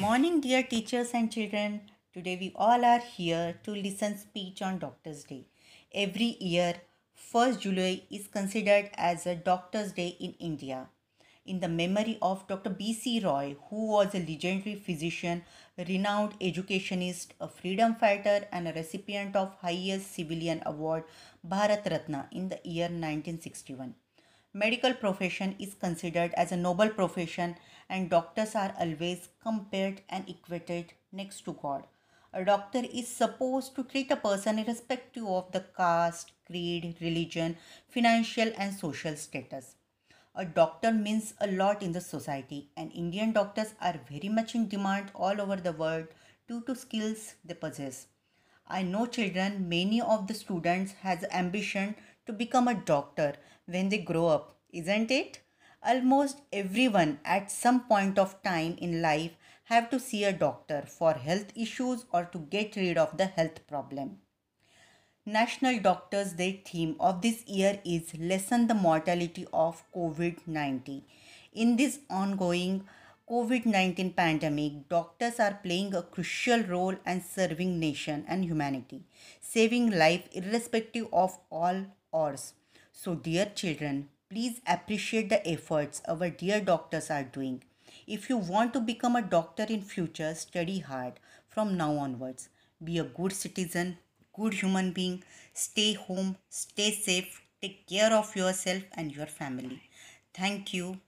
Morning, dear teachers and children. Today we all are here to listen speech on Doctor's Day. Every year, 1st July is considered as a Doctor's Day in India. In the memory of Dr. B.C. Roy, who was a legendary physician, renowned educationist, a freedom fighter, and a recipient of highest civilian award Bharat Ratna in the year 1961 medical profession is considered as a noble profession and doctors are always compared and equated next to god. A doctor is supposed to treat a person irrespective of the caste creed religion financial and social status. A doctor means a lot in the society and indian doctors are very much in demand all over the world due to skills they possess. I know children, many of the students has ambition to become a doctor when they grow up, isn't it? Almost everyone at some point of time in life have to see a doctor for health issues or to get rid of the health problem. National Doctors Day theme of this year is lessen the mortality of COVID-19. In this ongoing COVID 19 pandemic, doctors are playing a crucial role and serving nation and humanity, saving life irrespective of all odds. So, dear children, please appreciate the efforts our dear doctors are doing. If you want to become a doctor in future, study hard from now onwards. Be a good citizen, good human being, stay home, stay safe, take care of yourself and your family. Thank you.